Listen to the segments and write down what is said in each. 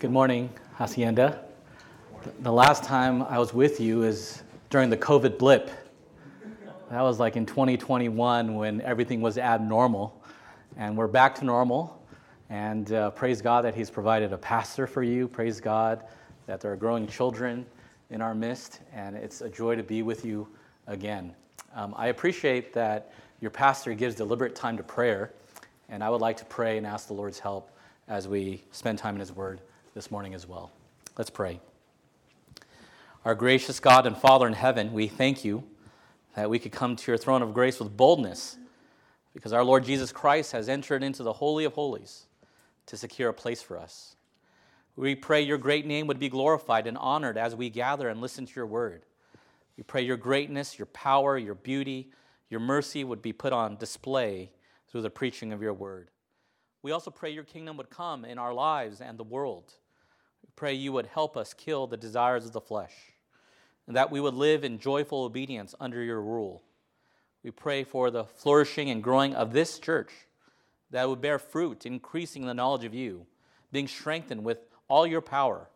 Good morning, Hacienda. The last time I was with you is during the COVID blip. That was like in 2021 when everything was abnormal. And we're back to normal. And uh, praise God that He's provided a pastor for you. Praise God that there are growing children in our midst. And it's a joy to be with you again. Um, I appreciate that your pastor gives deliberate time to prayer. And I would like to pray and ask the Lord's help as we spend time in His Word this morning as well. Let's pray. Our gracious God and Father in heaven, we thank you that we could come to your throne of grace with boldness because our Lord Jesus Christ has entered into the Holy of Holies to secure a place for us. We pray your great name would be glorified and honored as we gather and listen to your word. We pray your greatness, your power, your beauty, your mercy would be put on display through the preaching of your word. We also pray your kingdom would come in our lives and the world. Pray you would help us kill the desires of the flesh, and that we would live in joyful obedience under your rule. We pray for the flourishing and growing of this church, that would bear fruit, increasing the knowledge of you, being strengthened with all your power,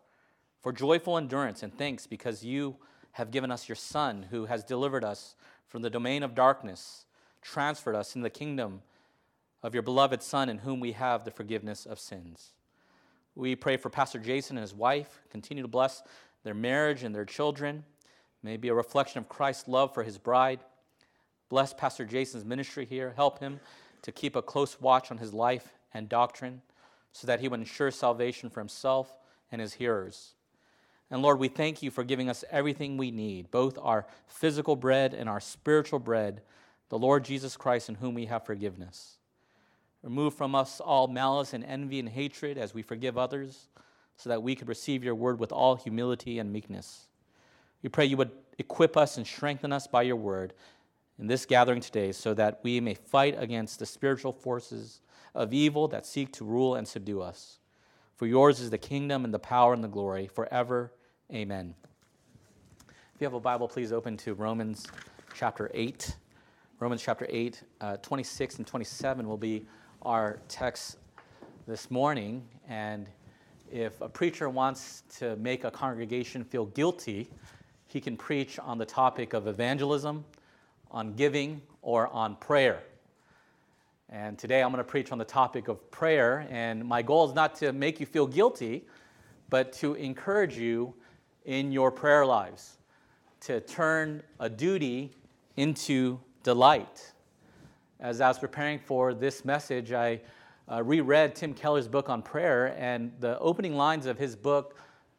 for joyful endurance and thanks because you have given us your Son, who has delivered us from the domain of darkness, transferred us in the kingdom of your beloved Son, in whom we have the forgiveness of sins. We pray for Pastor Jason and his wife. Continue to bless their marriage and their children. May be a reflection of Christ's love for his bride. Bless Pastor Jason's ministry here. Help him to keep a close watch on his life and doctrine so that he would ensure salvation for himself and his hearers. And Lord, we thank you for giving us everything we need, both our physical bread and our spiritual bread, the Lord Jesus Christ, in whom we have forgiveness. Remove from us all malice and envy and hatred as we forgive others, so that we could receive your word with all humility and meekness. We pray you would equip us and strengthen us by your word in this gathering today, so that we may fight against the spiritual forces of evil that seek to rule and subdue us. For yours is the kingdom and the power and the glory forever. Amen. If you have a Bible, please open to Romans chapter 8. Romans chapter 8, uh, 26 and 27 will be our text this morning. And if a preacher wants to make a congregation feel guilty, he can preach on the topic of evangelism, on giving, or on prayer. And today I'm going to preach on the topic of prayer. And my goal is not to make you feel guilty, but to encourage you in your prayer lives, to turn a duty into delight as I was preparing for this message, I uh, reread Tim Keller's book on prayer, and the opening lines of his book,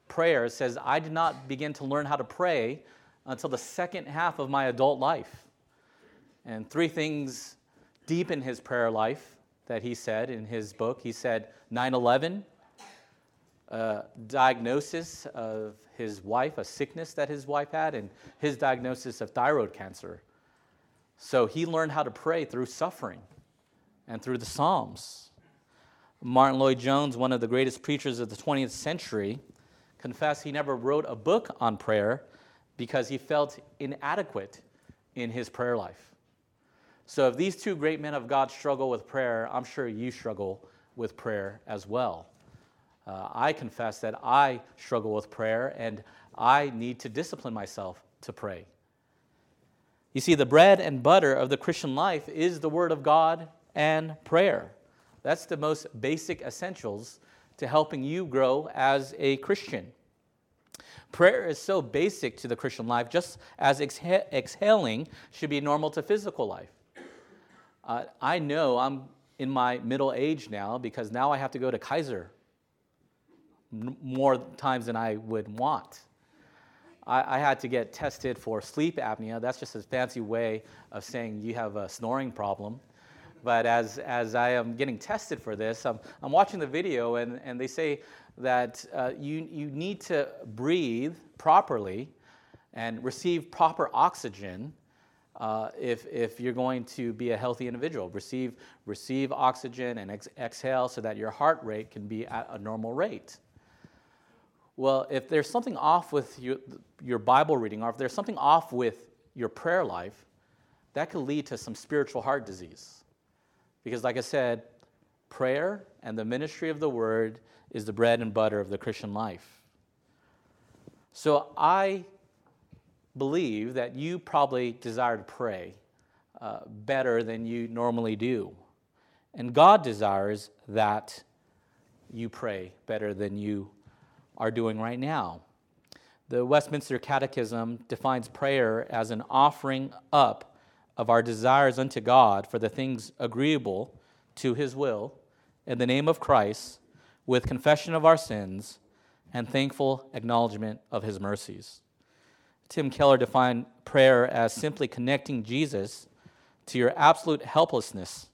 Prayer, says, I did not begin to learn how to pray until the second half of my adult life. And three things deep in his prayer life that he said in his book he said 9 11, uh, diagnosis of his wife, a sickness that his wife had, and his diagnosis of thyroid cancer. So he learned how to pray through suffering and through the Psalms. Martyn Lloyd-Jones, one of the greatest preachers of the 20th century, confessed he never wrote a book on prayer because he felt inadequate in his prayer life. So, if these two great men of God struggle with prayer, I'm sure you struggle with prayer as well. Uh, I confess that I struggle with prayer and I need to discipline myself to pray. You see, the bread and butter of the Christian life is the Word of God and prayer. That's the most basic essentials to helping you grow as a Christian. Prayer is so basic to the Christian life, just as exha- exhaling should be normal to physical life. Uh, I know I'm in my middle age now because now I have to go to Kaiser more times than I would want. I, I, had to get tested for sleep apnea. That's just a fancy way of saying you have a snoring problem. But as, as I am getting tested for this, I'm, I'm watching the video, and, and they say that uh, you, you need to breathe properly and receive proper oxygen uh, if, if you're going to be a healthy individual. Receive, receive oxygen and ex- exhale so that your heart rate can be at a normal rate. Well, if there's something off with your, your Bible reading, or if there's something off with your prayer life, that could lead to some spiritual heart disease. Because, like I said, prayer and the ministry of the word is the bread and butter of the Christian life. So I believe that you probably desire to pray uh, better than you normally do. And God desires that you pray better than you are doing right now. The Westminster Catechism defines prayer as an offering up of our desires unto God for the things agreeable to his will in the name of Christ with confession of our sins and thankful acknowledgement of his mercies. Tim Keller defined prayer as simply connecting Jesus to your absolute helplessness,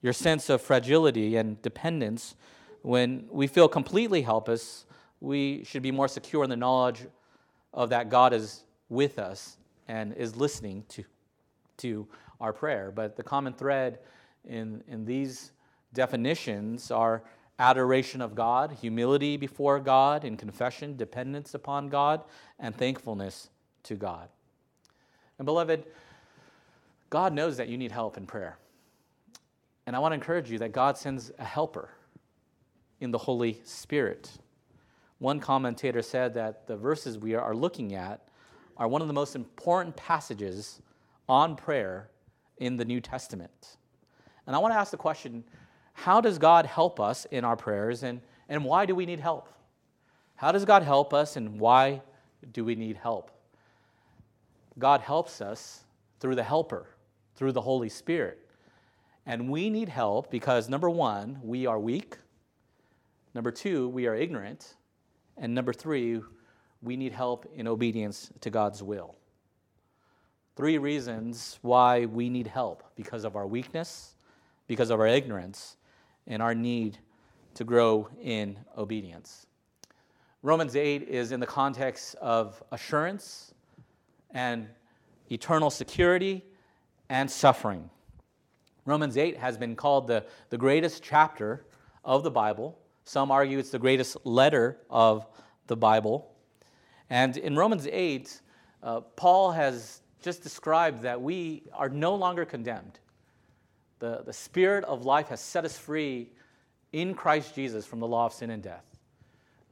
your sense of fragility and dependence. When we feel completely helpless, we should be more secure in the knowledge of that God is with us and is listening to, to our prayer. But the common thread in, in these definitions are adoration of God, humility before God, in confession, dependence upon God, and thankfulness to God. And beloved, God knows that you need help in prayer. And I want to encourage you that God sends a helper in the Holy Spirit. One commentator said that the verses we are looking at are one of the most important passages on prayer in the New Testament. And I want to ask the question how does God help us in our prayers and, and why do we need help? How does God help us and why do we need help? God helps us through the helper, through the Holy Spirit. And we need help because number one, we are weak. Number two, we are ignorant. And number three, we need help in obedience to God's will. Three reasons why we need help because of our weakness, because of our ignorance, and our need to grow in obedience. Romans 8 is in the context of assurance and eternal security and suffering. Romans 8 has been called the, the greatest chapter of the Bible. Some argue it's the greatest letter of the Bible. And in Romans 8, uh, Paul has just described that we are no longer condemned. The, the Spirit of life has set us free in Christ Jesus from the law of sin and death.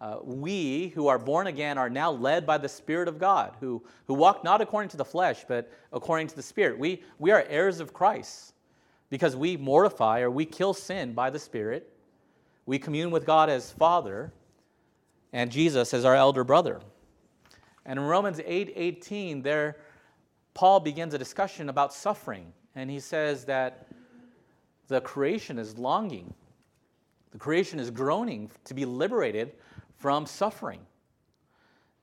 Uh, we who are born again are now led by the Spirit of God, who, who walk not according to the flesh, but according to the Spirit. We, we are heirs of Christ because we mortify or we kill sin by the Spirit. We commune with God as Father and Jesus as our elder brother. And in Romans 8 there, Paul begins a discussion about suffering. And he says that the creation is longing, the creation is groaning to be liberated from suffering.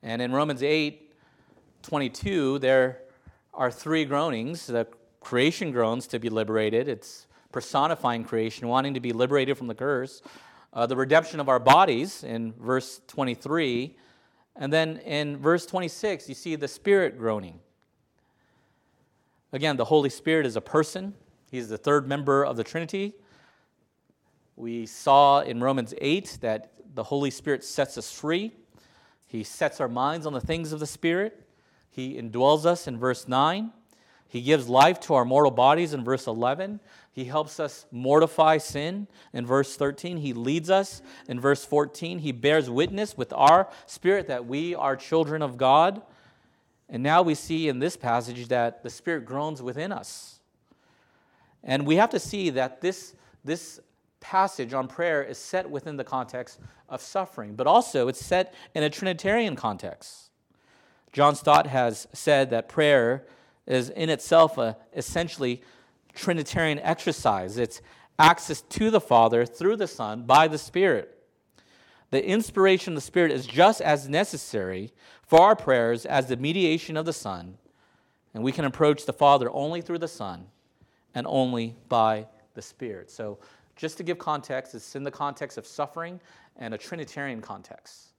And in Romans 8 22, there are three groanings. The creation groans to be liberated, it's personifying creation, wanting to be liberated from the curse. Uh, the redemption of our bodies in verse 23. And then in verse 26, you see the Spirit groaning. Again, the Holy Spirit is a person, He's the third member of the Trinity. We saw in Romans 8 that the Holy Spirit sets us free. He sets our minds on the things of the Spirit. He indwells us in verse 9. He gives life to our mortal bodies in verse 11. He helps us mortify sin in verse 13. He leads us in verse 14. He bears witness with our spirit that we are children of God. And now we see in this passage that the Spirit groans within us. And we have to see that this, this passage on prayer is set within the context of suffering, but also it's set in a Trinitarian context. John Stott has said that prayer is in itself a essentially Trinitarian exercise. It's access to the Father through the Son by the Spirit. The inspiration of the Spirit is just as necessary for our prayers as the mediation of the Son, and we can approach the Father only through the Son and only by the Spirit. So just to give context, it's in the context of suffering and a Trinitarian context.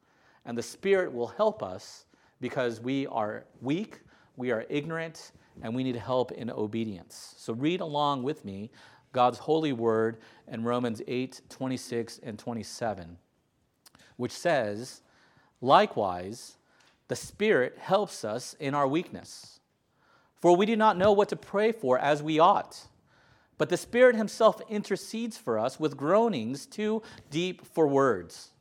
And the Spirit will help us because we are weak, we are ignorant, and we need help in obedience. So read along with me God's holy word in Romans 8 26 and 27, which says, Likewise, the Spirit helps us in our weakness. For we do not know what to pray for as we ought. But the Spirit Himself intercedes for us with groanings too deep for words.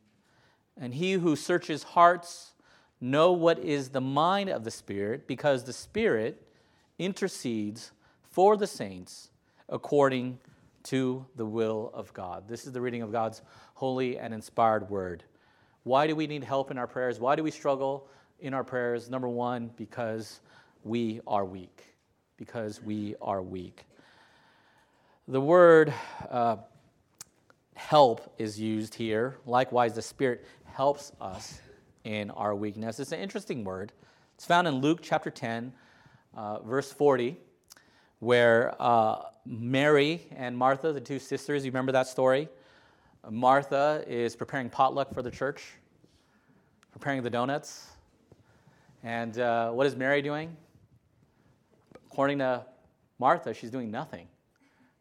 And he who searches hearts know what is the mind of the Spirit, because the Spirit intercedes for the saints according to the will of God. This is the reading of God's holy and inspired word. Why do we need help in our prayers? Why do we struggle in our prayers? Number one, because we are weak. Because we are weak. The word uh, help is used here. Likewise, the Spirit helps us in our weakness. It's an interesting word. It's found in Luke chapter 10, uh, verse 40, where uh, Mary and Martha, the two sisters, you remember that story? Martha is preparing potluck for the church, preparing the donuts. And uh, what is Mary doing? According to Martha, she's doing nothing.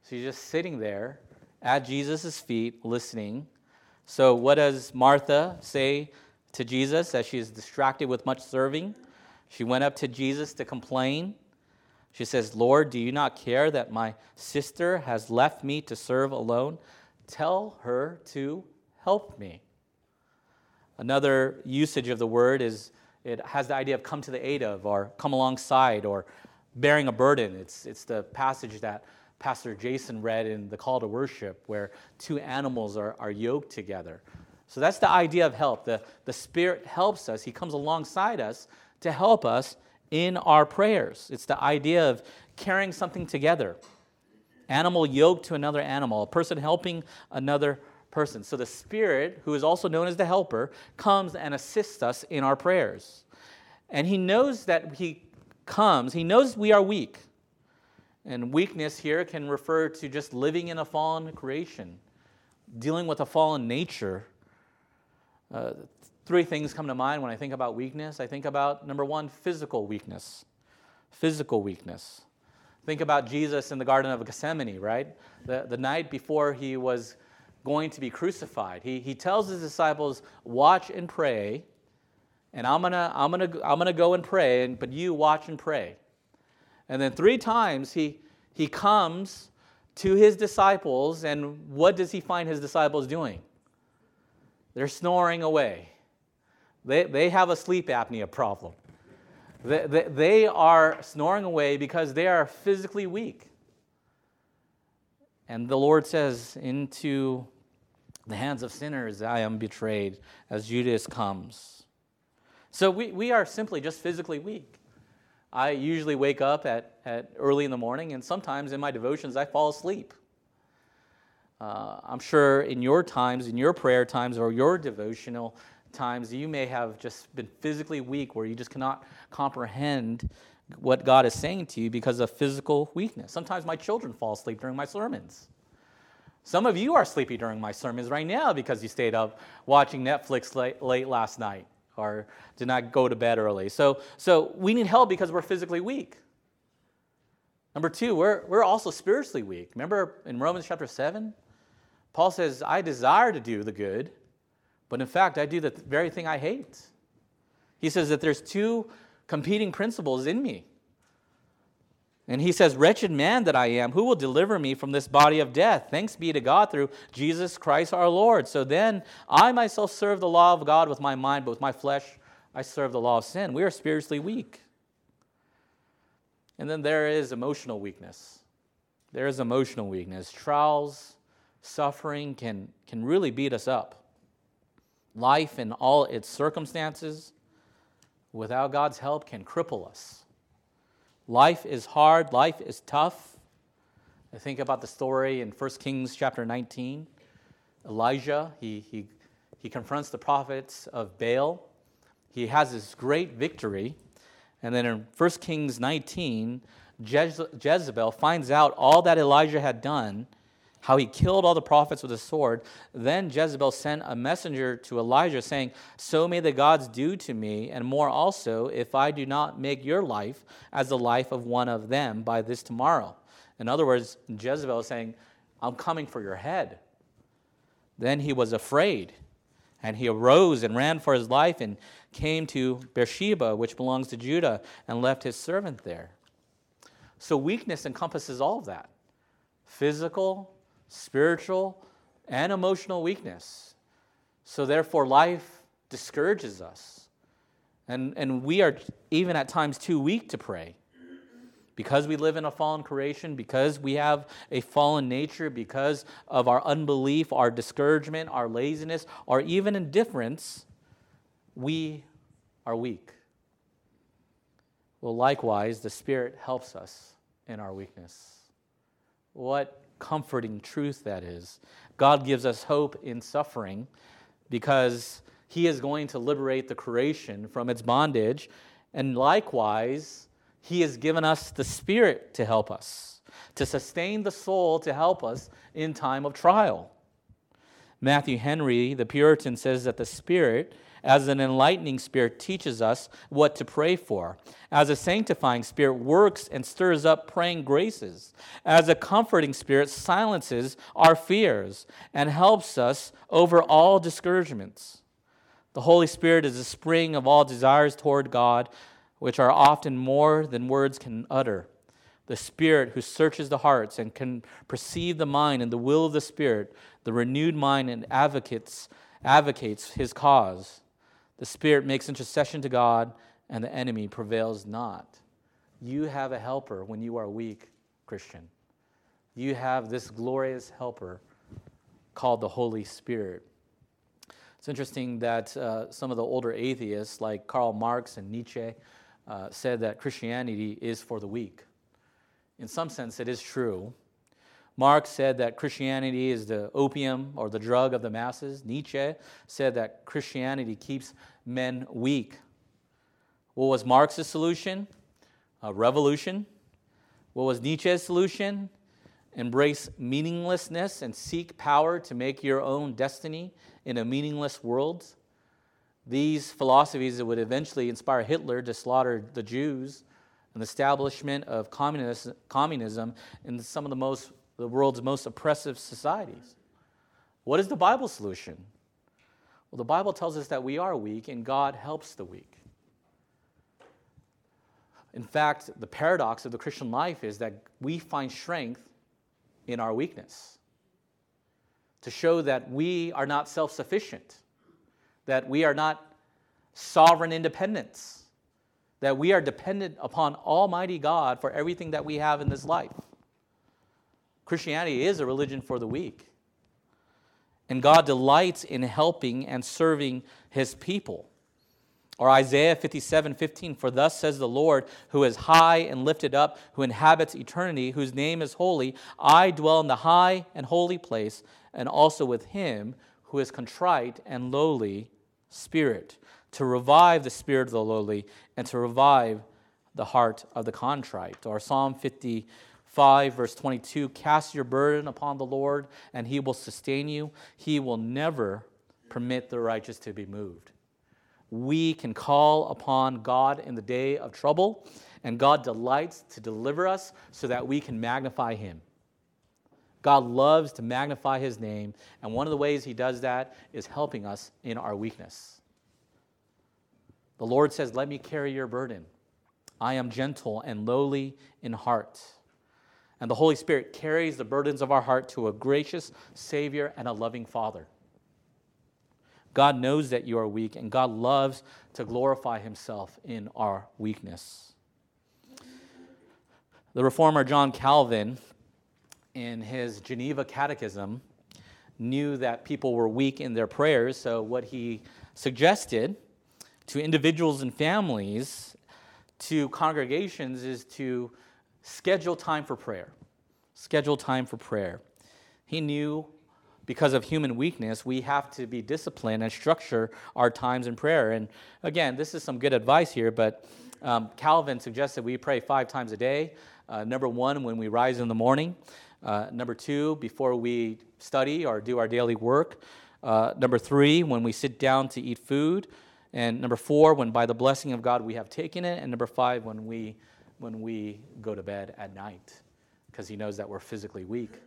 She's just sitting there at Jesus' feet, listening. So, what does Martha say to Jesus as she is distracted with much serving? She went up to Jesus to complain. She says, Lord, do you not care that my sister has left me to serve alone? Tell her to help me. Another usage of the word is it has the idea of come to the aid of, or come alongside, or bearing a burden. It's, it's the passage that Pastor Jason read in the call to worship, where two animals are, are yoked together. So that's the idea of help. The, the Spirit helps us, He comes alongside us to help us in our prayers. It's the idea of carrying something together. Animal yoked to another animal, a person helping another person. So the Spirit, who is also known as the helper, comes and assists us in our prayers. And He knows that He comes, He knows we are weak. And weakness here can refer to just living in a fallen creation, dealing with a fallen nature. Uh, three things come to mind when I think about weakness. I think about number one, physical weakness. Physical weakness. Think about Jesus in the Garden of Gethsemane, right? The, the night before he was going to be crucified. He, he tells his disciples, Watch and pray, and I'm to I'm gonna, I'm gonna go and pray, and, but you watch and pray. And then three times he, he comes to his disciples, and what does he find his disciples doing? They're snoring away. They, they have a sleep apnea problem. They, they, they are snoring away because they are physically weak. And the Lord says, Into the hands of sinners I am betrayed as Judas comes. So we, we are simply just physically weak. I usually wake up at, at early in the morning, and sometimes in my devotions, I fall asleep. Uh, I'm sure in your times, in your prayer times, or your devotional times, you may have just been physically weak where you just cannot comprehend what God is saying to you because of physical weakness. Sometimes my children fall asleep during my sermons. Some of you are sleepy during my sermons right now because you stayed up watching Netflix late, late last night or did not go to bed early. So, so we need help because we're physically weak. Number two, we're, we're also spiritually weak. Remember in Romans chapter 7? Paul says, I desire to do the good, but in fact, I do the very thing I hate. He says that there's two competing principles in me. And he says, Wretched man that I am, who will deliver me from this body of death? Thanks be to God through Jesus Christ our Lord. So then I myself serve the law of God with my mind, but with my flesh I serve the law of sin. We are spiritually weak. And then there is emotional weakness. There is emotional weakness. Trials, suffering can, can really beat us up. Life in all its circumstances, without God's help, can cripple us. Life is hard, life is tough. I think about the story in 1 Kings chapter 19. Elijah, he, he, he confronts the prophets of Baal. He has this great victory. And then in 1 Kings 19, Jezebel finds out all that Elijah had done how he killed all the prophets with a sword. Then Jezebel sent a messenger to Elijah saying, So may the gods do to me, and more also, if I do not make your life as the life of one of them by this tomorrow. In other words, Jezebel is saying, I'm coming for your head. Then he was afraid, and he arose and ran for his life and came to Beersheba, which belongs to Judah, and left his servant there. So weakness encompasses all of that physical, spiritual, and emotional weakness. So, therefore, life discourages us. And, and we are even at times too weak to pray. Because we live in a fallen creation, because we have a fallen nature, because of our unbelief, our discouragement, our laziness, or even indifference, we are weak. Well, likewise, the Spirit helps us in our weakness. What comforting truth that is. God gives us hope in suffering because He is going to liberate the creation from its bondage. And likewise, He has given us the Spirit to help us, to sustain the soul, to help us in time of trial. Matthew Henry, the Puritan, says that the Spirit as an enlightening spirit teaches us what to pray for, as a sanctifying spirit works and stirs up praying graces, as a comforting spirit silences our fears and helps us over all discouragements. The Holy Spirit is the spring of all desires toward God, which are often more than words can utter. The Spirit who searches the hearts and can perceive the mind and the will of the Spirit, the renewed mind and advocates, advocates his cause. The Spirit makes intercession to God, and the enemy prevails not. You have a helper when you are weak, Christian. You have this glorious helper called the Holy Spirit. It's interesting that uh, some of the older atheists, like Karl Marx and Nietzsche, uh, said that Christianity is for the weak. In some sense, it is true. Marx said that Christianity is the opium or the drug of the masses. Nietzsche said that Christianity keeps men weak. What was Marx's solution? A revolution. What was Nietzsche's solution? Embrace meaninglessness and seek power to make your own destiny in a meaningless world. These philosophies would eventually inspire Hitler to slaughter the Jews and the establishment of communism in some of the most the world's most oppressive societies. What is the Bible solution? Well, the Bible tells us that we are weak and God helps the weak. In fact, the paradox of the Christian life is that we find strength in our weakness to show that we are not self sufficient, that we are not sovereign independence, that we are dependent upon Almighty God for everything that we have in this life. Christianity is a religion for the weak. And God delights in helping and serving his people. Or Isaiah 57 15, for thus says the Lord, who is high and lifted up, who inhabits eternity, whose name is holy. I dwell in the high and holy place, and also with him who is contrite and lowly spirit, to revive the spirit of the lowly and to revive the heart of the contrite. Or Psalm 50 5, verse 22 Cast your burden upon the Lord, and he will sustain you. He will never permit the righteous to be moved. We can call upon God in the day of trouble, and God delights to deliver us so that we can magnify him. God loves to magnify his name, and one of the ways he does that is helping us in our weakness. The Lord says, Let me carry your burden. I am gentle and lowly in heart and the Holy Spirit carries the burdens of our heart to a gracious Savior and a loving Father. God knows that you are weak, and God loves to glorify Himself in our weakness. The reformer John Calvin, in his Geneva Catechism, knew that people were weak in their prayers, so what he suggested to individuals and families, to congregations, is to schedule time for prayer. Schedule time for prayer. He knew because of human weakness, we have to be disciplined and structure our times in prayer. And again, this is some good advice here, but um, Calvin suggested we pray five times a day. Uh, number one, when we rise in the morning. Uh, number two, before we study or do our daily work. Uh, number three, when we sit down to eat food. And number four, when by the blessing of God we have taken it. And number five, when we when we go to bed at night because he knows that we're physically weak.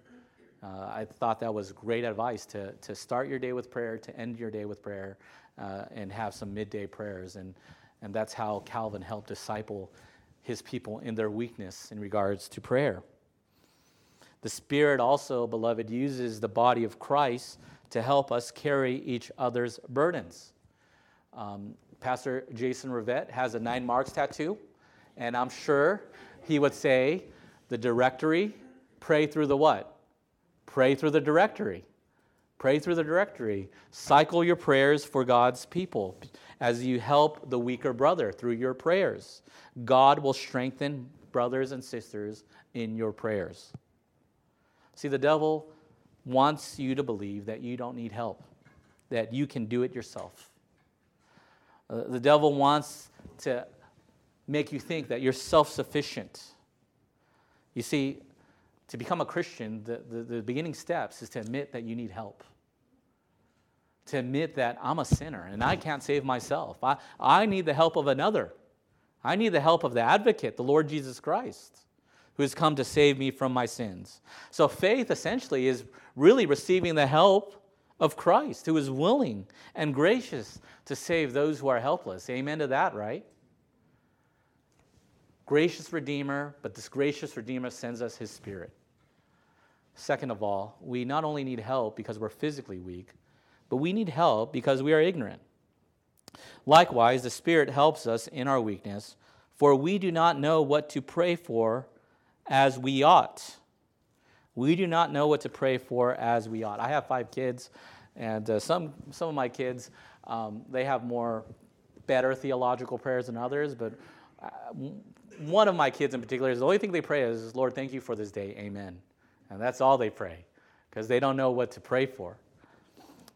Uh, I thought that was great advice to, to start your day with prayer, to end your day with prayer, uh, and have some midday prayers. And, and that's how Calvin helped disciple his people in their weakness in regards to prayer. The Spirit also, beloved, uses the body of Christ to help us carry each other's burdens. Um, Pastor Jason Rivette has a nine marks tattoo, and I'm sure he would say, the directory, pray through the what? Pray through the directory. Pray through the directory. Cycle your prayers for God's people as you help the weaker brother through your prayers. God will strengthen brothers and sisters in your prayers. See, the devil wants you to believe that you don't need help, that you can do it yourself. Uh, the devil wants to make you think that you're self sufficient. You see, to become a Christian, the, the, the, beginning steps is to admit that you need help. To admit that I'm a sinner and I can't save myself. I, I need the help of another. I need the help of the advocate, the Lord Jesus Christ, who has come to save me from my sins. So faith essentially is really receiving the help of Christ, who is willing and gracious to save those who are helpless. Amen to that, right? Gracious Redeemer, but this gracious Redeemer sends us his Spirit. Second of all, we not only need help because we're physically weak, but we need help because we are ignorant. Likewise, the Spirit helps us in our weakness, for we do not know what to pray for as we ought. We do not know what to pray for as we ought. I have five kids, and uh, some, some of my kids, um, they have more better theological prayers than others, but uh, one of my kids in particular, is the only thing they pray is, Lord, thank you for this day, amen. And that's all they pray, because they don't know what to pray for.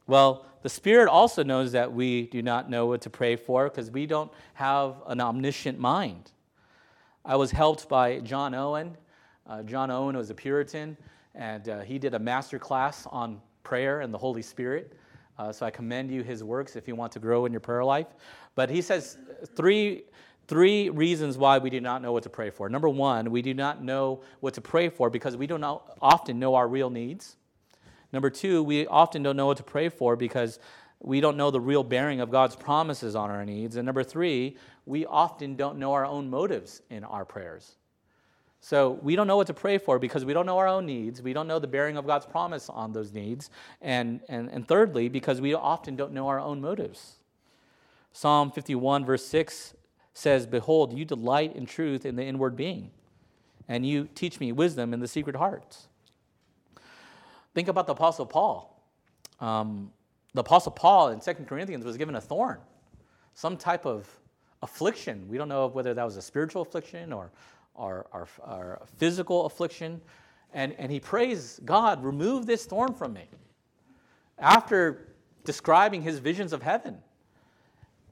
Well, the Spirit also knows that we do not know what to pray for because we don't have an omniscient mind. I was helped by John Owen. Uh, John Owen was a Puritan, and uh, he did a master class on prayer and the Holy Spirit. Uh, so I commend you his works if you want to grow in your prayer life. But he says three, three reasons why we do not know what to pray for. Number one, we do not know what to pray for because we don't often know our real needs. Number two, we often don't know what to pray for because we don't know the real bearing of God's promises on our needs. And number three, we often don't know our own motives in our prayers. So we don't know what to pray for because we don't know our own needs. We don't know the bearing of God's promise on those needs. And, and, and thirdly, because we often don't know our own motives. Psalm 51, verse 6 says, Behold, you delight in truth in the inward being, and you teach me wisdom in the secret hearts. Think about the Apostle Paul. Um, the Apostle Paul in 2 Corinthians was given a thorn, some type of affliction. We don't know whether that was a spiritual affliction or, or, or, or physical affliction. And, and he prays, God, remove this thorn from me. After describing his visions of heaven.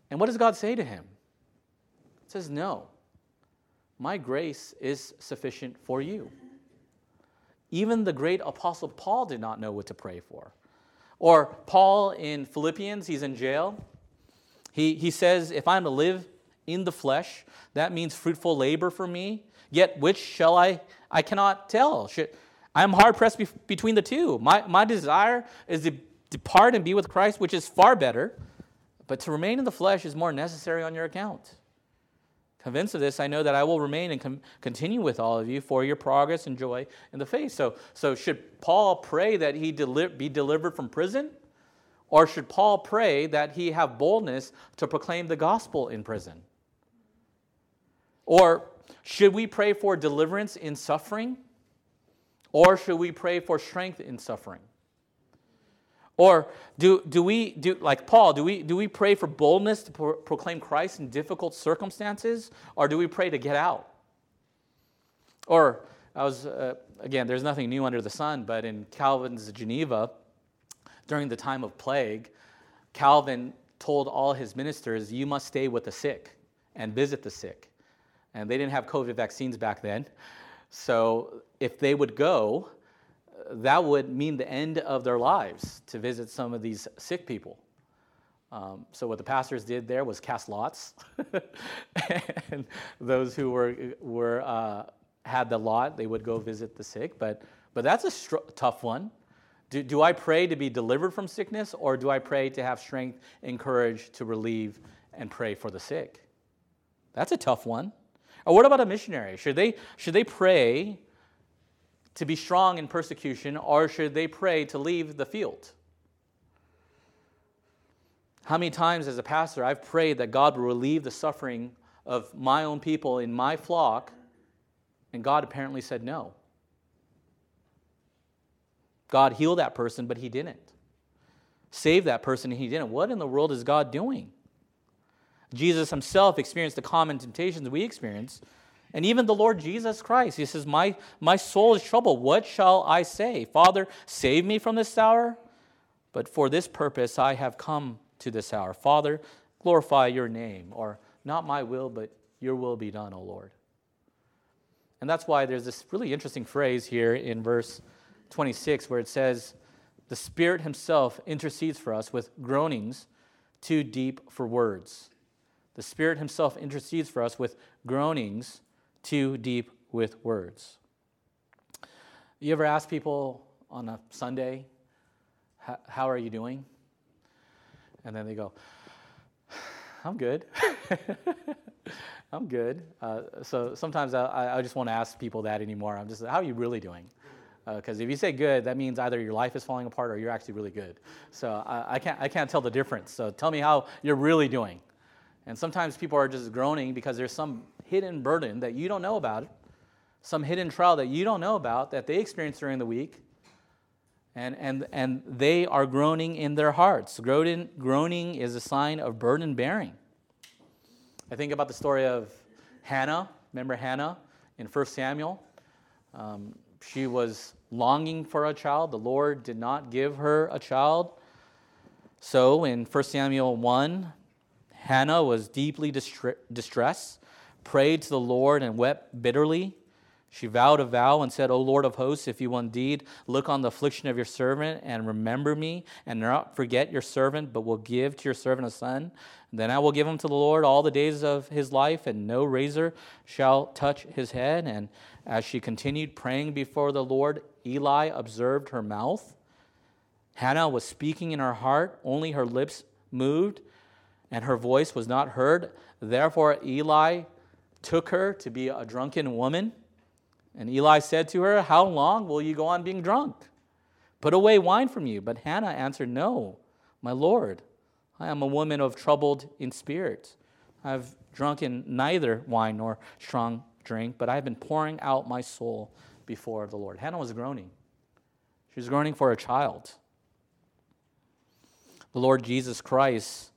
And what does God say to him? Says, No, my grace is sufficient for you. Even the great apostle Paul did not know what to pray for. Or Paul in Philippians, he's in jail. He, he says, If I'm to live in the flesh, that means fruitful labor for me. Yet which shall I? I cannot tell. Should, I'm hard pressed be, between the two. My, my desire is to depart and be with Christ, which is far better, but to remain in the flesh is more necessary on your account. Convinced of this, I know that I will remain and com- continue with all of you for your progress and joy in the faith. So, so should Paul pray that he deli- be delivered from prison? Or should Paul pray that he have boldness to proclaim the gospel in prison? Or should we pray for deliverance in suffering? Or should we pray for strength in suffering? Or do, do we, do, like Paul, do we, do we pray for boldness to pro- proclaim Christ in difficult circumstances? Or do we pray to get out? Or, I was, uh, again, there's nothing new under the sun, but in Calvin's Geneva, during the time of plague, Calvin told all his ministers, You must stay with the sick and visit the sick. And they didn't have COVID vaccines back then. So if they would go, that would mean the end of their lives to visit some of these sick people. Um, so what the pastors did there was cast lots, and those who were were uh, had the lot, they would go visit the sick. But but that's a str- tough one. Do, do I pray to be delivered from sickness, or do I pray to have strength and courage to relieve and pray for the sick? That's a tough one. Or what about a missionary? Should they should they pray to be strong in persecution, or should they pray to leave the field? How many times as a pastor I've prayed that God will relieve the suffering of my own people in my flock, and God apparently said no. God healed that person, but he didn't. Save that person, and he didn't. What in the world is God doing? Jesus himself experienced the common temptations we experience. And even the Lord Jesus Christ, he says, My, my soul is troubled. What shall I say? Father, save me from this hour. But for this purpose I have come to this hour. Father, glorify your name. Or, not my will, but your will be done, O Lord. And that's why there's this really interesting phrase here in verse 26 where it says, The Spirit Himself intercedes for us with groanings too deep for words. The Spirit Himself intercedes for us with groanings too deep with words. You ever ask people on a Sunday, How are you doing? And then they go, I'm good. I'm good. Uh, so sometimes I, I just won't ask people that anymore. I'm just, how are you really doing? Because uh, if you say good, that means either your life is falling apart or you're actually really good. So I, I, can't, I can't tell the difference. So tell me how you're really doing. And sometimes people are just groaning because there's some hidden burden that you don't know about, some hidden trial that you don't know about that they experienced during the week. And, and, and they are groaning in their hearts. Groaning, groaning is a sign of burden bearing. I think about the story of Hannah. Remember Hannah in 1 Samuel? Um, she was longing for a child. The Lord did not give her a child. So in 1 Samuel 1, Hannah was deeply distressed, prayed to the Lord, and wept bitterly. She vowed a vow and said, O Lord of hosts, if you indeed look on the affliction of your servant and remember me, and not forget your servant, but will give to your servant a son, then I will give him to the Lord all the days of his life, and no razor shall touch his head. And as she continued praying before the Lord, Eli observed her mouth. Hannah was speaking in her heart, only her lips moved and her voice was not heard. Therefore, Eli took her to be a drunken woman. And Eli said to her, How long will you go on being drunk? Put away wine from you. But Hannah answered, No, my Lord, I am a woman of troubled in spirit. I have drunken neither wine nor strong drink, but I have been pouring out my soul before the Lord. Hannah was groaning. She was groaning for a child. The Lord Jesus Christ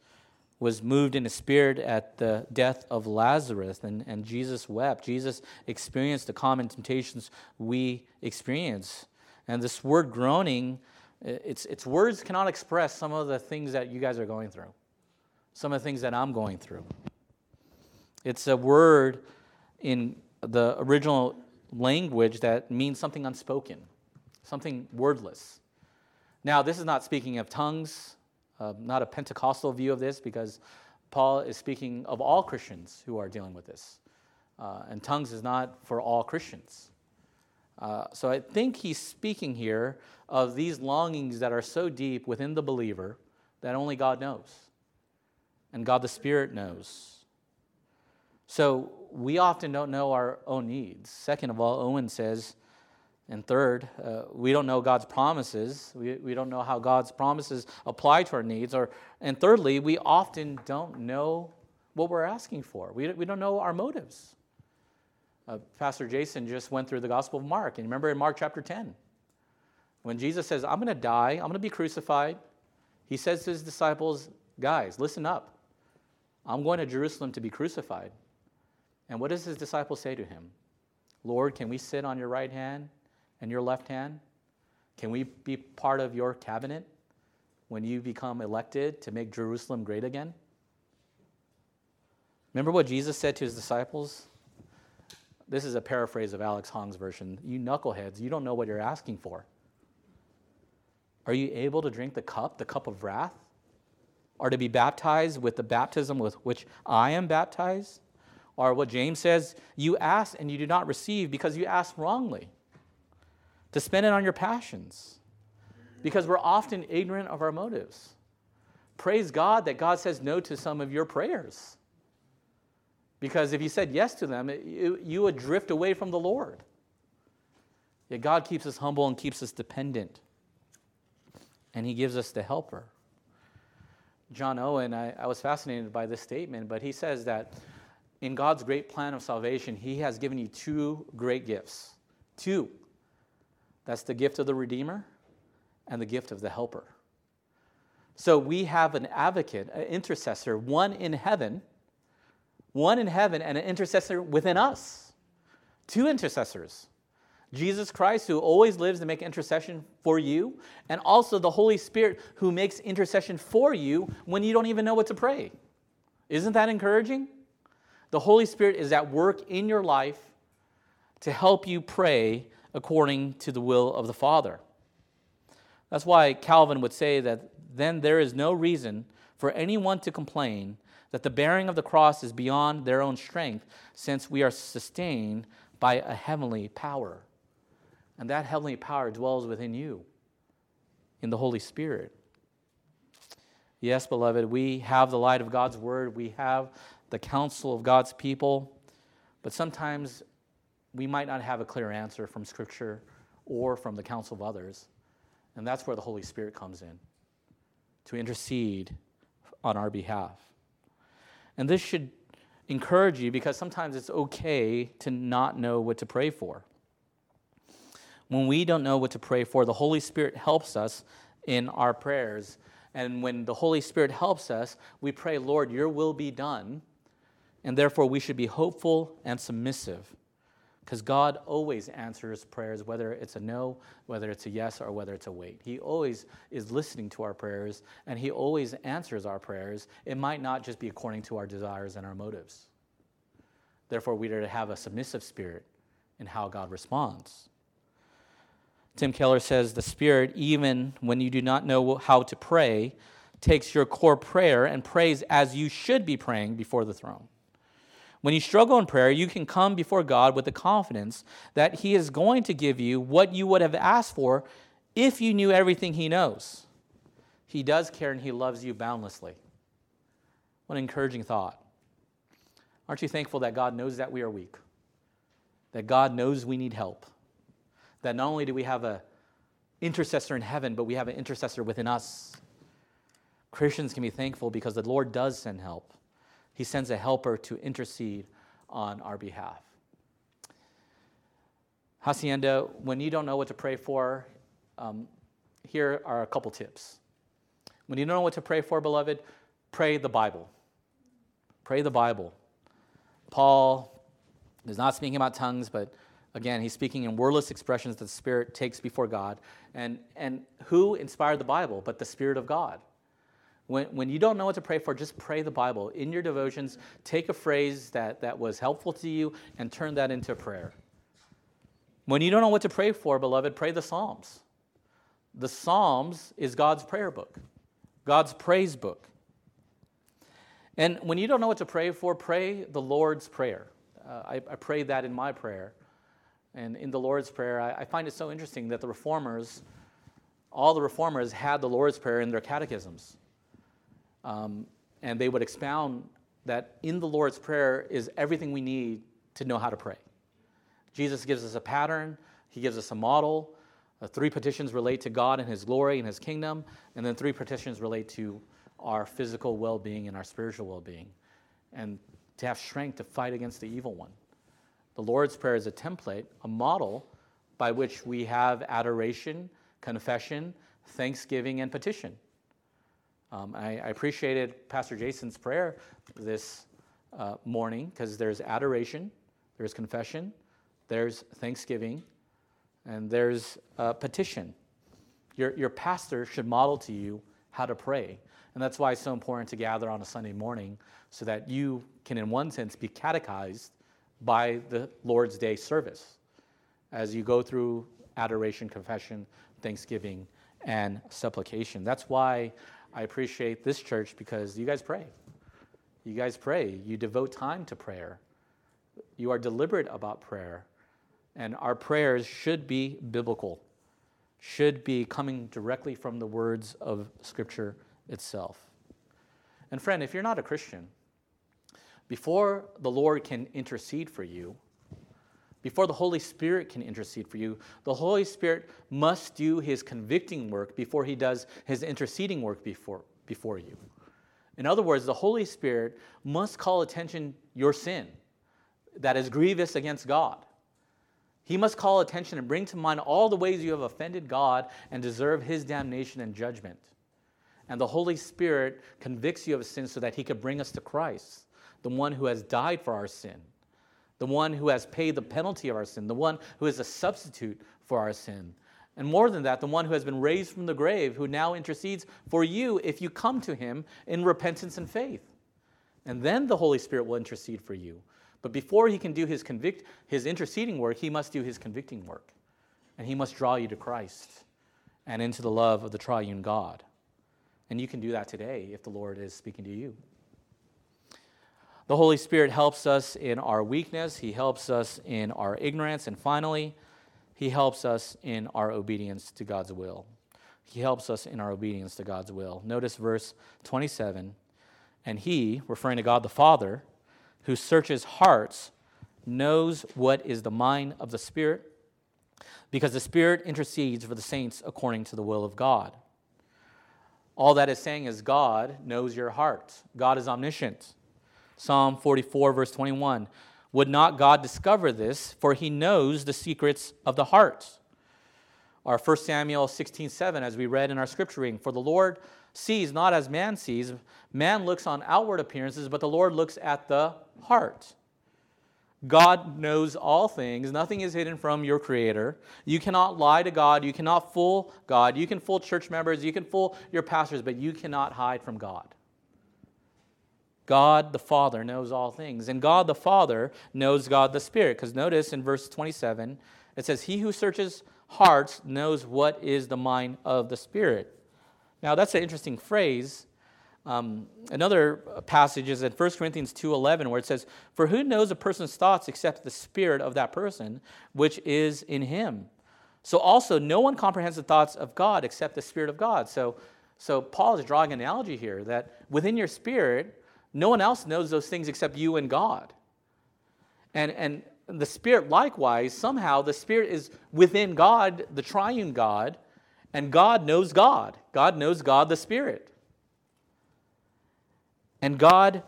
was moved in the spirit at the death of Lazarus, and, and Jesus wept. Jesus experienced the common temptations we experience. And this word groaning, it's, it's words cannot express some of the things that you guys are going through, some of the things that I'm going through. It's a word in the original language that means something unspoken, something wordless. Now, this is not speaking of tongues, uh, not a Pentecostal view of this because Paul is speaking of all Christians who are dealing with this. Uh, and tongues is not for all Christians. Uh, so I think he's speaking here of these longings that are so deep within the believer that only God knows. And God the Spirit knows. So we often don't know our own needs. Second of all, Owen says, and third, uh, we don't know God's promises. We, we don't know how God's promises apply to our needs. Or, and thirdly, we often don't know what we're asking for. We, we don't know our motives. Uh, Pastor Jason just went through the Gospel of Mark. And remember in Mark chapter 10, when Jesus says, I'm going to die, I'm going to be crucified, he says to his disciples, Guys, listen up. I'm going to Jerusalem to be crucified. And what does his disciples say to him? Lord, can we sit on your right hand and your left hand? Can we be part of your cabinet when you become elected to make Jerusalem great again? Remember what Jesus said to his disciples? This is a paraphrase of Alex Hong's version. You knuckleheads, you don't know what you're asking for. Are you able to drink the cup, the cup of wrath? Or to be baptized with the baptism with which I am baptized? Or what James says, you ask and you do not receive because you ask wrongly to spend it on your passions because we're often ignorant of our motives. Praise God that God says no to some of your prayers. Because if you said yes to them, you, you would drift away from the Lord. Yet God keeps us humble and keeps us dependent. And He gives us the helper. John Owen, I, I was fascinated by this statement, but he says that in God's great plan of salvation, He has given you two great gifts. Two. That's the gift of the Redeemer and the gift of the Helper. So we have an advocate, an intercessor, one in heaven, one in heaven, and an intercessor within us. Two intercessors. Jesus Christ, who always lives to make intercession for you, and also the Holy Spirit, who makes intercession for you when you don't even know what to pray. Isn't that encouraging? The Holy Spirit is at work in your life to help you pray according to the will of the Father. That's why Calvin would say that then there is no reason for anyone to complain that the bearing of the cross is beyond their own strength, since we are sustained by a heavenly power. And that heavenly power dwells within you in the Holy Spirit. Yes, beloved, we have the light of God's word, we have the counsel of God's people, but sometimes we might not have a clear answer from Scripture or from the counsel of others. And that's where the Holy Spirit comes in to intercede on our behalf. And this should encourage you because sometimes it's okay to not know what to pray for. When we don't know what to pray for, the Holy Spirit helps us in our prayers. And when the Holy Spirit helps us, we pray, Lord, your will be done. And therefore, we should be hopeful and submissive because God always answers prayers, whether it's a no, whether it's a yes, or whether it's a wait. He always is listening to our prayers, and He always answers our prayers. It might not just be according to our desires and our motives. Therefore, we are to have a submissive spirit in how God responds. Tim Keller says the Spirit, even when you do not know how to pray, takes your core prayer and prays as you should be praying before the throne. When you struggle in prayer, you can come before God with the confidence that He is going to give you what you would have asked for if you knew everything He knows. He does care and He loves you boundlessly. What an encouraging thought. Aren't you thankful that God knows that we are weak? That God knows we need help? That not only do we have an intercessor in heaven, but we have an intercessor within us. Christians can be thankful because the Lord does send help. He sends a helper to intercede on our behalf. Hacienda, when you don't know what to pray for, um, here are a couple tips. When you don't know what to pray for, beloved, pray the Bible. Pray the Bible. Paul is not speaking about tongues, but again, he's speaking in wordless expressions that the Spirit takes before God. And, and who inspired the Bible but the Spirit of God? When, when you don't know what to pray for, just pray the Bible. In your devotions, take a phrase that, that was helpful to you and turn that into prayer. When you don't know what to pray for, beloved, pray the Psalms. The Psalms is God's prayer book, God's praise book. And when you don't know what to pray for, pray the Lord's Prayer. Uh, I, I prayed that in my prayer. And in the Lord's Prayer, I, I find it so interesting that the reformers, all the reformers had the Lord's Prayer in their catechisms. Um, and they would expound that in the Lord's Prayer is everything we need to know how to pray. Jesus gives us a pattern, He gives us a model. Uh, three petitions relate to God and His glory and His kingdom, and then three petitions relate to our physical well being and our spiritual well being, and to have strength to fight against the evil one. The Lord's Prayer is a template, a model by which we have adoration, confession, thanksgiving, and petition. Um, I, I, appreciated Pastor Jason's prayer this uh, morning because there's adoration, there's confession, there's thanksgiving, and there's uh, petition. Your, your pastor should model to you how to pray. And that's why it's so important to gather on a Sunday morning so that you can, in one sense, be catechized by the Lord's Day service as you go through adoration, confession, thanksgiving, and supplication. That's why I appreciate this church because you guys pray. You guys pray. You devote time to prayer. You are deliberate about prayer. And our prayers should be biblical, should be coming directly from the words of Scripture itself. And friend, if you're not a Christian, before the Lord can intercede for you, before the Holy Spirit can intercede for you, the Holy Spirit must do his convicting work before he does his interceding work before, before you. In other words, the Holy Spirit must call attention your sin that is grievous against God. He must call attention and bring to mind all the ways you have offended God and deserve his damnation and judgment. And the Holy Spirit convicts you of sin so that he could bring us to Christ, the one who has died for our sin, the one who has paid the penalty of our sin, the one who is a substitute for our sin. And more than that, the one who has been raised from the grave, who now intercedes for you if you come to him in repentance and faith. And then the Holy Spirit will intercede for you. But before he can do his, convict, his interceding work, he must do his convicting work. And he must draw you to Christ and into the love of the triune God. And you can do that today if the Lord is speaking to you. The Holy Spirit helps us in our weakness, He helps us in our ignorance, and finally, He helps us in our obedience to God's will. He helps us in our obedience to God's will. Notice verse 27 and He, referring to God the Father, who searches hearts, knows what is the mind of the Spirit, because the Spirit intercedes for the saints according to the will of God. All that is saying is God knows your heart. God is omniscient. Psalm 44, verse 21. Would not God discover this? For he knows the secrets of the heart. Our 1 Samuel 16, 7, as we read in our scripture reading. For the Lord sees not as man sees. Man looks on outward appearances, but the Lord looks at the heart. God knows all things. Nothing is hidden from your Creator. You cannot lie to God. You cannot fool God. You can fool church members. You can fool your pastors, but you cannot hide from God. God the Father knows all things. And God the Father knows God the Spirit. Because notice in verse 27, it says, He who searches hearts knows what is the mind of the Spirit. Now, that's an interesting phrase um, another passage is in 1 Corinthians 2.11 where it says, For who knows a person's thoughts except the spirit of that person, which is in him? So also, no one comprehends the thoughts of God except the spirit of God. So, so Paul is drawing an analogy here that within your spirit, no one else knows those things except you and God. And, and the spirit likewise, somehow the spirit is within God, the triune God, and God knows God. God knows God the Spirit. And God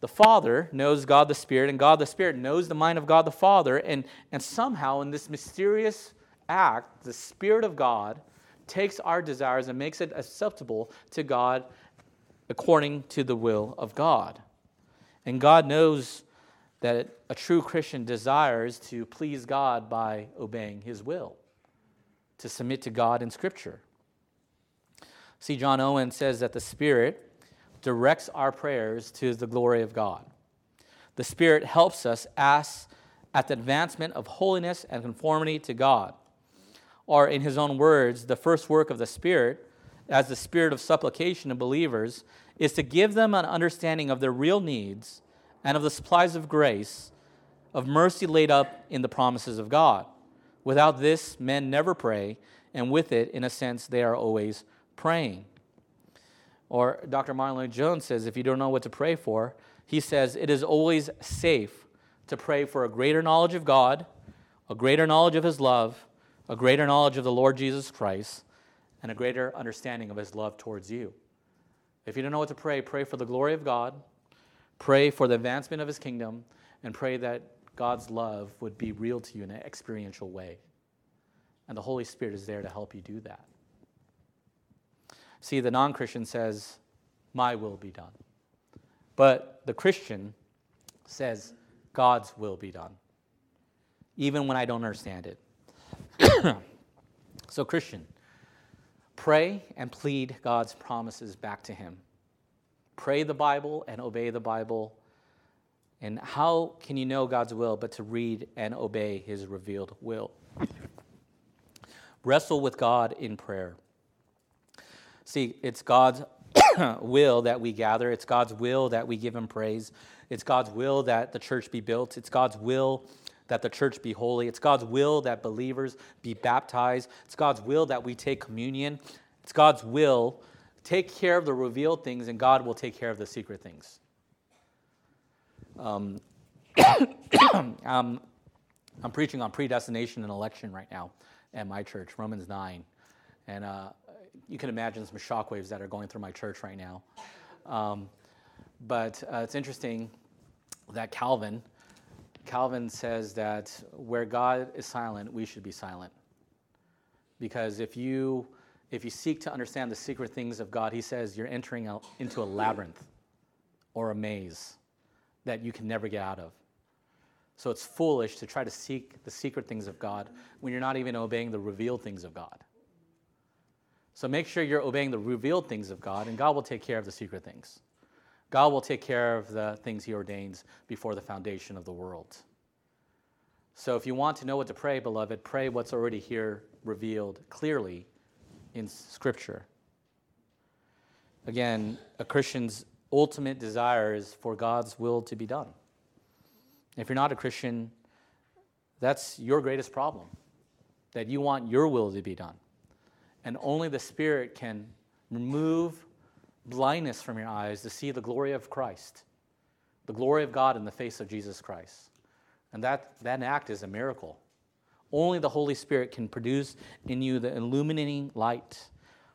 the Father knows God the Spirit, and God the Spirit knows the mind of God the Father. And, and somehow, in this mysterious act, the Spirit of God takes our desires and makes it acceptable to God according to the will of God. And God knows that a true Christian desires to please God by obeying His will, to submit to God in Scripture. See, John Owen says that the Spirit directs our prayers to the glory of God. The Spirit helps us ask at the advancement of holiness and conformity to God. Or, in his own words, the first work of the Spirit, as the Spirit of supplication of believers, is to give them an understanding of their real needs and of the supplies of grace, of mercy laid up in the promises of God. Without this, men never pray, and with it, in a sense, they are always praying. Or Dr. Martyn Lloyd-Jones says, if you don't know what to pray for, he says it is always safe to pray for a greater knowledge of God, a greater knowledge of His love, a greater knowledge of the Lord Jesus Christ, and a greater understanding of His love towards you. If you don't know what to pray, pray for the glory of God, pray for the advancement of His kingdom, and pray that God's love would be real to you in an experiential way. And the Holy Spirit is there to help you do that. See, the non Christian says, My will be done. But the Christian says, God's will be done, even when I don't understand it. so, Christian, pray and plead God's promises back to Him. Pray the Bible and obey the Bible. And how can you know God's will but to read and obey His revealed will? Wrestle with God in prayer. See, it's God's will that we gather, it's God's will that we give Him praise, it's God's will that the church be built, it's God's will that the church be holy, it's God's will that believers be baptized, it's God's will that we take communion, it's God's will. Take care of the revealed things, and God will take care of the secret things. Um, um, I'm preaching on predestination and election right now at my church, Romans 9. And uh, you can imagine some shockwaves that are going through my church right now. Um, but uh, it's interesting that Calvin, Calvin says that where God is silent, we should be silent. Because if you if you seek to understand the secret things of God, he says you're entering a, into a labyrinth or a maze that you can never get out of. So it's foolish to try to seek the secret things of God when you're not even obeying the revealed things of God. So make sure you're obeying the revealed things of God, and God will take care of the secret things. God will take care of the things He ordains before the foundation of the world. So if you want to know what to pray, beloved, pray what's already here revealed clearly in Scripture. Again, a Christian's ultimate desire is for God's will to be done. If you're not a Christian, that's your greatest problem, that you want your will to be done. And only the Spirit can remove blindness from your eyes to see the glory of Christ, the glory of God in the face of Jesus Christ. And that, that act is a miracle. Only the Holy Spirit can produce in you the illuminating light.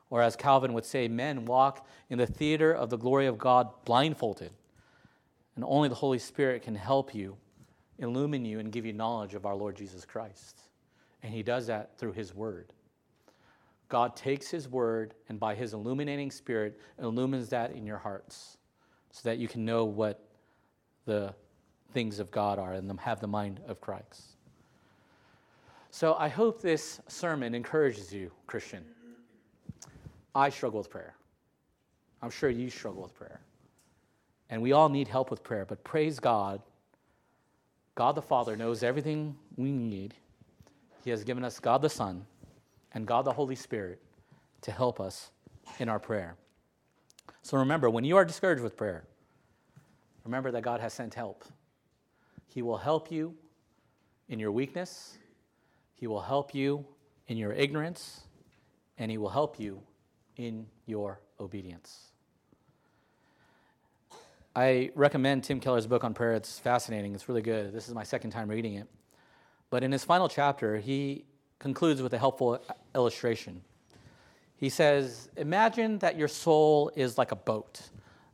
Or, as Calvin would say, men walk in the theater of the glory of God blindfolded. And only the Holy Spirit can help you, illumine you, and give you knowledge of our Lord Jesus Christ. And He does that through His Word. God takes His Word and by His illuminating Spirit illumines that in your hearts so that you can know what the things of God are and have the mind of Christ. So I hope this sermon encourages you, Christian. I struggle with prayer. I'm sure you struggle with prayer. And we all need help with prayer, but praise God. God the Father knows everything we need. He has given us God the Son and God the Holy Spirit to help us in our prayer. So remember, when you are discouraged with prayer, remember that God has sent help. He will help you in your weakness, he will help you in your ignorance, and He will help you in your obedience. I recommend Tim Keller's book on prayer. It's fascinating, it's really good. This is my second time reading it. But in his final chapter, he concludes with a helpful illustration. He says, Imagine that your soul is like a boat,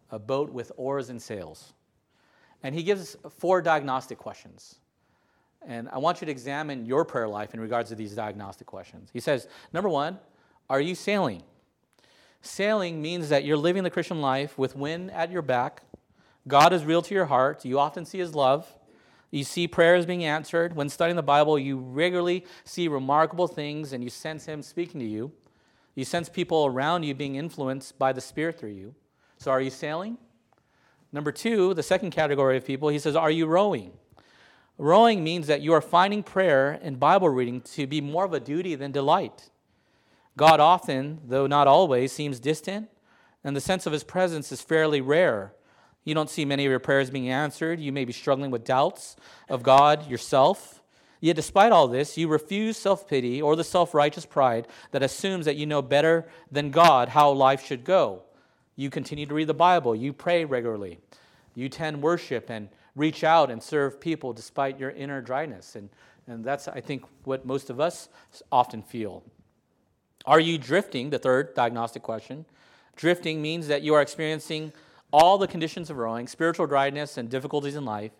a boat with oars and sails. And he gives four diagnostic questions. And I want you to examine your prayer life in regards to these diagnostic questions. He says, number one, are you sailing? Sailing means that you're living the Christian life with wind at your back. God is real to your heart. You often see his love. You see prayers being answered. When studying the Bible, you regularly see remarkable things and you sense him speaking to you. You sense people around you being influenced by the Spirit through you. So, are you sailing? Number two, the second category of people, he says, Are you rowing? Rowing means that you are finding prayer and Bible reading to be more of a duty than delight. God often, though not always, seems distant, and the sense of his presence is fairly rare. You don't see many of your prayers being answered. You may be struggling with doubts of God yourself. Yet, despite all this, you refuse self pity or the self righteous pride that assumes that you know better than God how life should go. You continue to read the Bible, you pray regularly, you attend worship and reach out and serve people despite your inner dryness. And, and that's, I think, what most of us often feel. Are you drifting? The third diagnostic question. Drifting means that you are experiencing all the conditions of rowing, spiritual dryness, and difficulties in life.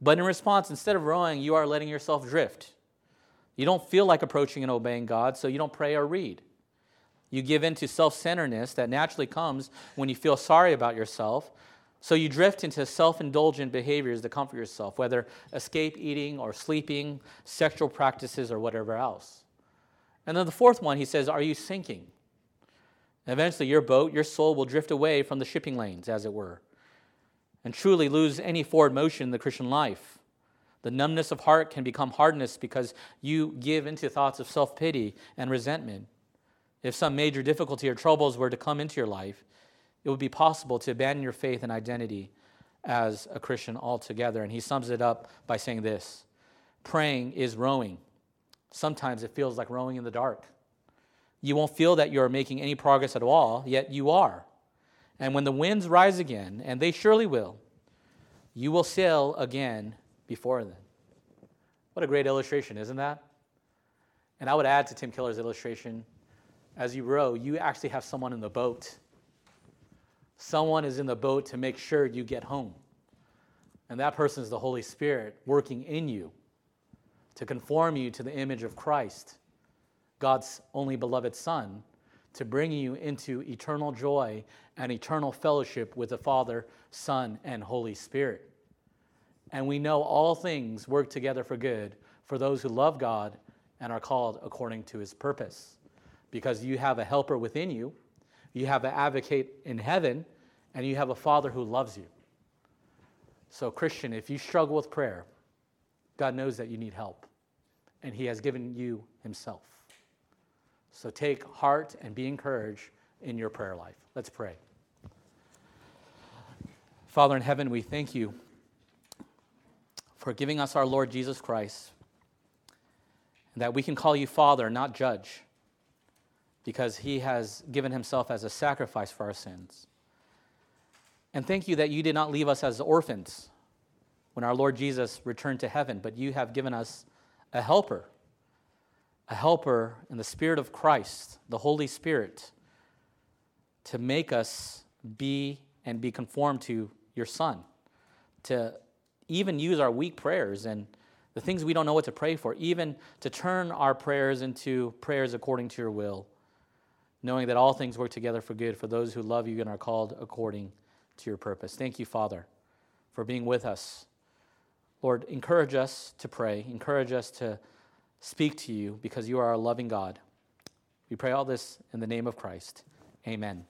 But in response, instead of rowing, you are letting yourself drift. You don't feel like approaching and obeying God, so you don't pray or read. You give in to self centeredness that naturally comes when you feel sorry about yourself, so you drift into self indulgent behaviors to comfort yourself, whether escape eating or sleeping, sexual practices, or whatever else. And then the fourth one, he says, Are you sinking? Eventually, your boat, your soul will drift away from the shipping lanes, as it were, and truly lose any forward motion in the Christian life. The numbness of heart can become hardness because you give into thoughts of self pity and resentment. If some major difficulty or troubles were to come into your life, it would be possible to abandon your faith and identity as a Christian altogether. And he sums it up by saying this praying is rowing. Sometimes it feels like rowing in the dark. You won't feel that you're making any progress at all, yet you are. And when the winds rise again, and they surely will, you will sail again before them. What a great illustration, isn't that? And I would add to Tim Keller's illustration as you row, you actually have someone in the boat Someone is in the boat to make sure you get home. And that person is the Holy Spirit working in you to conform you to the image of Christ, God's only beloved Son, to bring you into eternal joy and eternal fellowship with the Father, Son, and Holy Spirit. And we know all things work together for good for those who love God and are called according to his purpose. Because you have a helper within you, you have an advocate in heaven, and you have a Father who loves you. So, Christian, if you struggle with prayer, God knows that you need help, and He has given you Himself. So, take heart and be encouraged in your prayer life. Let's pray. Father in heaven, we thank you for giving us our Lord Jesus Christ, and that we can call you Father, not judge, because He has given Himself as a sacrifice for our sins. And thank you that you did not leave us as orphans when our Lord Jesus returned to heaven, but you have given us a helper, a helper in the Spirit of Christ, the Holy Spirit, to make us be and be conformed to your Son, to even use our weak prayers and the things we don't know what to pray for, even to turn our prayers into prayers according to your will, knowing that all things work together for good for those who love you and are called according to your purpose. Thank you, Father, for being with us. Lord, encourage us to pray, encourage us to speak to you because you are a loving God. We pray all this in the name of Christ. Amen.